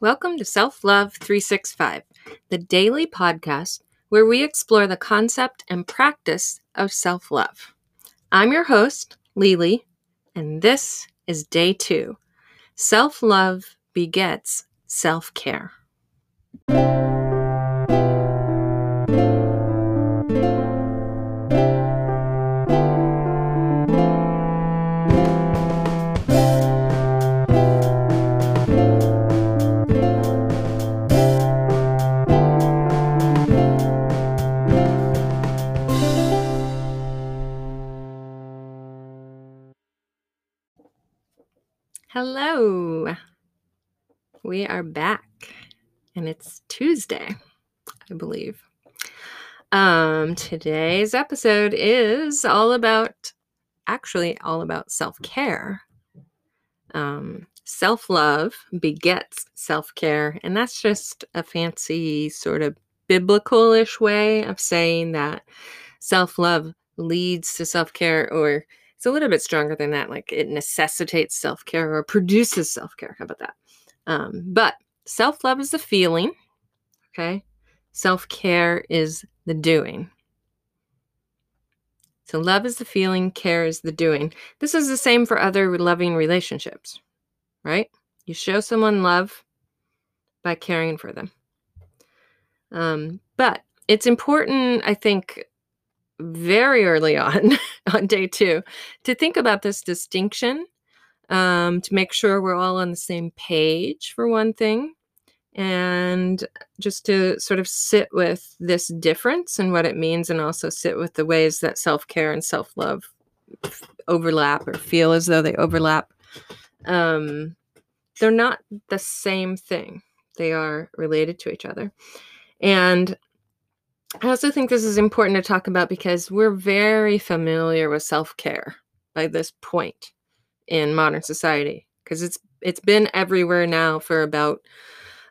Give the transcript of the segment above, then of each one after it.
Welcome to Self Love 365, the daily podcast where we explore the concept and practice of self love. I'm your host, Lily, and this is day two. Self love begets self care. Hello. We are back and it's Tuesday, I believe. Um today's episode is all about actually all about self-care. Um self-love begets self-care and that's just a fancy sort of biblical-ish way of saying that self-love leads to self-care or it's a little bit stronger than that. Like it necessitates self care or produces self care. How about that? Um, but self love is the feeling. Okay. Self care is the doing. So love is the feeling, care is the doing. This is the same for other loving relationships, right? You show someone love by caring for them. Um, but it's important, I think, very early on, on day two, to think about this distinction, um, to make sure we're all on the same page, for one thing, and just to sort of sit with this difference and what it means, and also sit with the ways that self care and self love overlap or feel as though they overlap. Um, they're not the same thing, they are related to each other. And I also think this is important to talk about because we're very familiar with self-care by this point in modern society because it's it's been everywhere now for about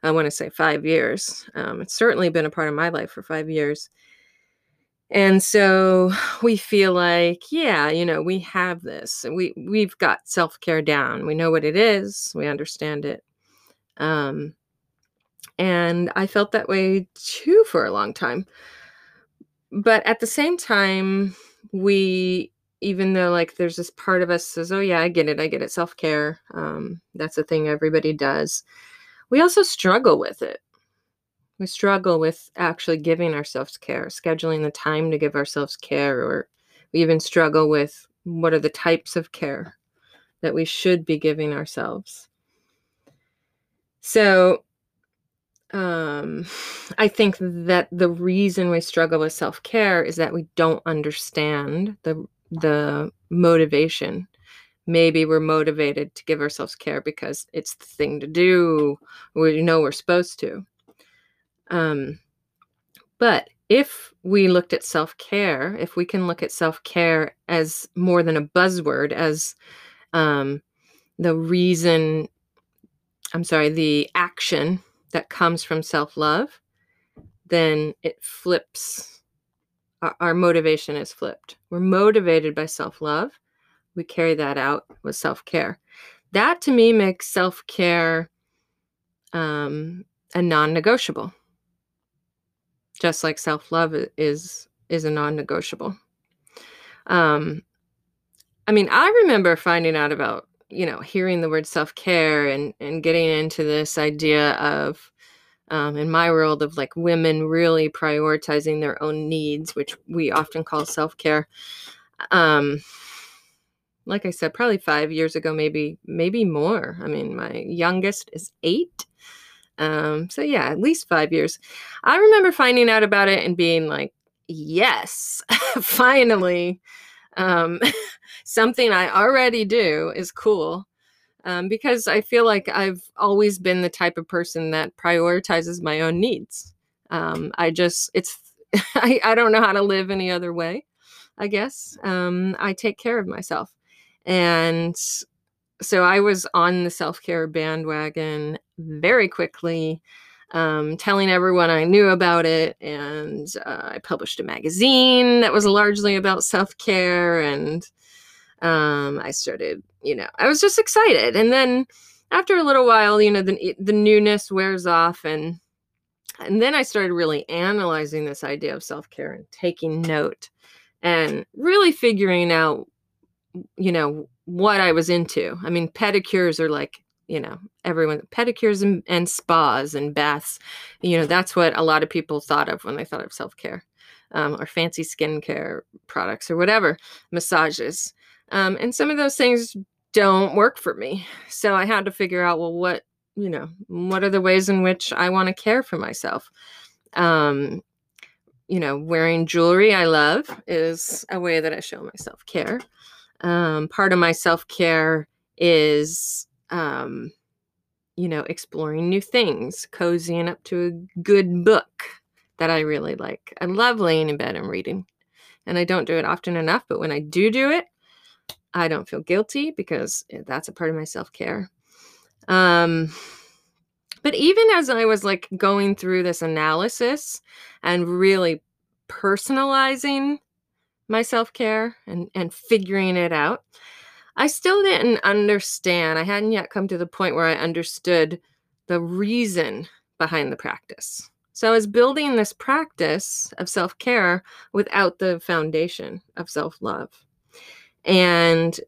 I want to say 5 years. Um, it's certainly been a part of my life for 5 years. And so we feel like, yeah, you know, we have this. We we've got self-care down. We know what it is. We understand it. Um, and I felt that way too for a long time. But at the same time, we, even though like there's this part of us says, oh, yeah, I get it. I get it. Self care. Um, that's a thing everybody does. We also struggle with it. We struggle with actually giving ourselves care, scheduling the time to give ourselves care, or we even struggle with what are the types of care that we should be giving ourselves. So um i think that the reason we struggle with self-care is that we don't understand the the motivation. Maybe we're motivated to give ourselves care because it's the thing to do. We know we're supposed to. Um but if we looked at self-care if we can look at self-care as more than a buzzword as um the reason i'm sorry the action that comes from self love, then it flips. Our, our, motivation is flipped. We're motivated by self love. We carry that out with self care. That to me makes self care um, a non negotiable. Just like self love is is a non negotiable. Um, I mean, I remember finding out about you know hearing the word self-care and and getting into this idea of um, in my world of like women really prioritizing their own needs which we often call self-care um like i said probably five years ago maybe maybe more. I mean my youngest is eight. Um so yeah at least five years. I remember finding out about it and being like yes finally um, something I already do is cool. Um, because I feel like I've always been the type of person that prioritizes my own needs. Um, I just, it's, I, I don't know how to live any other way, I guess. Um, I take care of myself. And so I was on the self care bandwagon very quickly um, telling everyone I knew about it. And uh, I published a magazine that was largely about self care. And um, I started, you know, I was just excited. And then after a little while, you know, the the newness wears off and and then I started really analyzing this idea of self-care and taking note and really figuring out you know what I was into. I mean, pedicures are like you know everyone pedicures and, and, spas and baths you know that's what a lot of people thought of when they thought of self-care um, or fancy skincare products or whatever massages um, and some of those things don't work for me. So i had to figure out well what you know what are the ways in which i want to care for myself? Um, you know wearing jewelry i love is a way that i show my self-care um, part of my self care is, um, you know, exploring new things, cozying up to a good book that I really like. I love laying in bed and reading. And I don't do it often enough, but when I do do it, I don't feel guilty because that's a part of my self care. Um, but even as I was like going through this analysis and really personalizing my self-care and and figuring it out i still didn't understand i hadn't yet come to the point where i understood the reason behind the practice. So i was building this practice of self-care without the foundation of self-love. And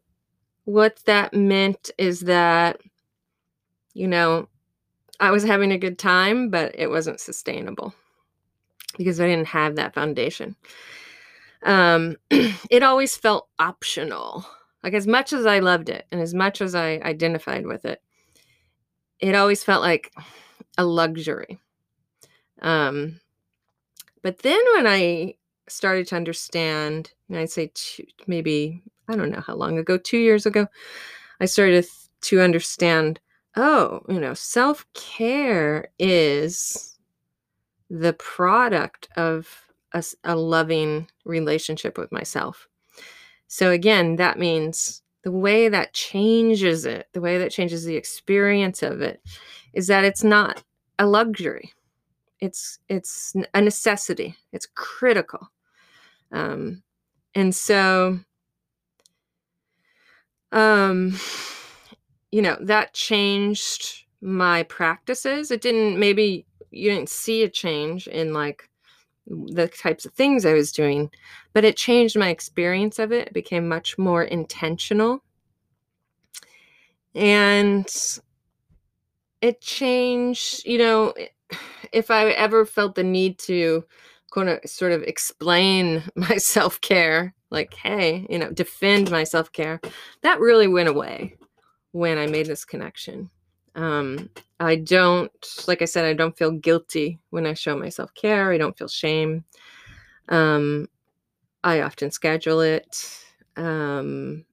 what that meant is that you know i was having a good time but it wasn't sustainable because i didn't have that foundation. Um, it always felt optional. Like as much as I loved it and as much as I identified with it, it always felt like a luxury. Um, but then when I started to understand, and I'd say two, maybe I don't know how long ago, two years ago, I started to understand. Oh, you know, self care is the product of a, a loving relationship with myself. So, again, that means the way that changes it, the way that changes the experience of it, is that it's not a luxury. It's it's a necessity. It's critical. Um, and so, um, you know, that changed my practices. It didn't. Maybe you didn't see a change in like the types of things I was doing, but it changed my experience of it. It became much more intentional. And it changed, you know, if I ever felt the need to kind of uh, sort of explain my self care, like, hey, you know, defend my self care, that really went away when I made this connection. Um, I don't, like I said, I don't feel guilty when I show myself care. I don't feel shame. Um, I often schedule it. Um,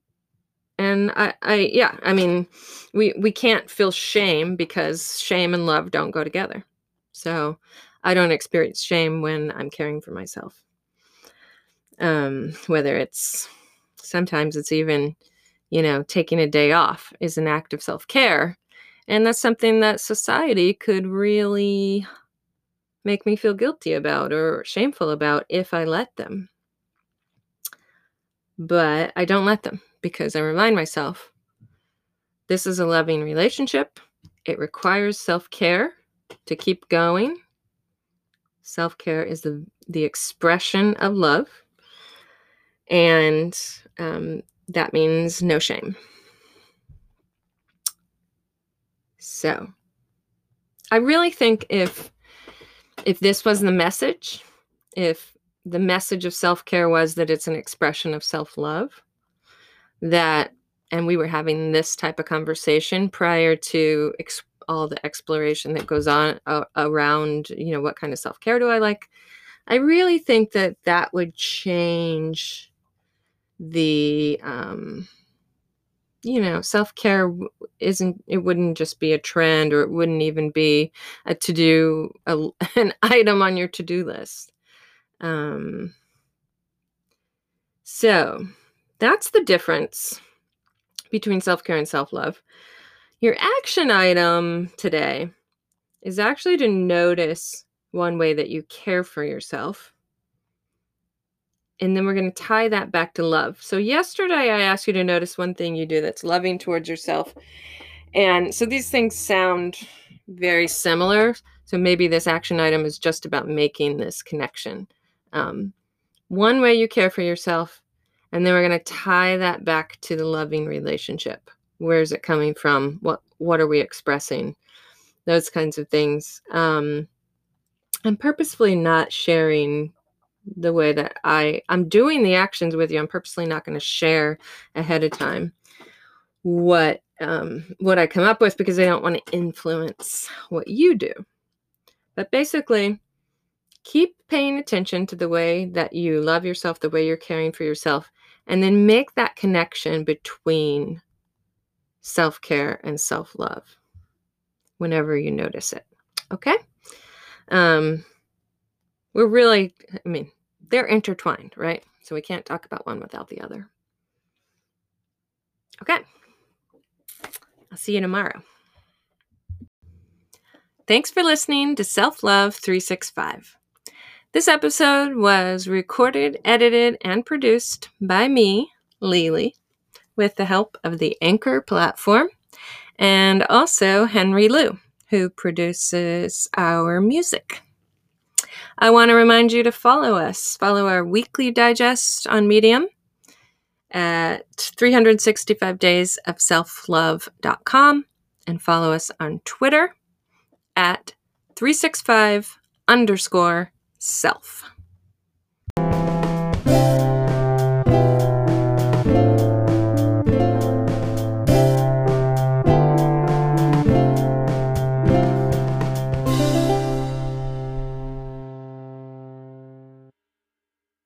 and I, I, yeah, I mean, we we can't feel shame because shame and love don't go together. So I don't experience shame when I'm caring for myself. Um, whether it's sometimes it's even, you know, taking a day off is an act of self care and that's something that society could really make me feel guilty about or shameful about if I let them. But I don't let them because I remind myself this is a loving relationship. It requires self care to keep going. Self care is the, the expression of love. And um, that means no shame. So I really think if if this was the message, if the message of self-care was that it's an expression of self-love, that and we were having this type of conversation prior to ex- all the exploration that goes on uh, around, you know, what kind of self-care do I like? I really think that that would change the um you know, self care isn't, it wouldn't just be a trend or it wouldn't even be a to do, an item on your to do list. Um, so that's the difference between self care and self love. Your action item today is actually to notice one way that you care for yourself and then we're going to tie that back to love. So, yesterday I asked you to notice one thing you do that's loving towards yourself. And so these things sound very similar. So maybe this action item is just about making this connection. Um, one way you care for yourself, and then we're going to tie that back to the loving relationship. Where is it coming from? What what are we expressing? Those kinds of things. Um, I'm purposefully not sharing the way that I I'm doing the actions with you. I'm purposely not going to share ahead of time what um, what I come up with because I don't want to influence what you do. But basically, keep paying attention to the way that you love yourself, the way you're caring for yourself, and then make that connection between self care and self love whenever you notice it. Okay? Um, we're really, I mean, they're intertwined, right? So we can't talk about one without the other. Okay. I'll see you tomorrow. Thanks for listening to Self Love 365. This episode was recorded, edited, and produced by me, Lily, with the help of the Anchor platform and also Henry Liu, who produces our music. I want to remind you to follow us. Follow our weekly digest on Medium at 365 days of self-love.com and follow us on Twitter at 365 underscore self.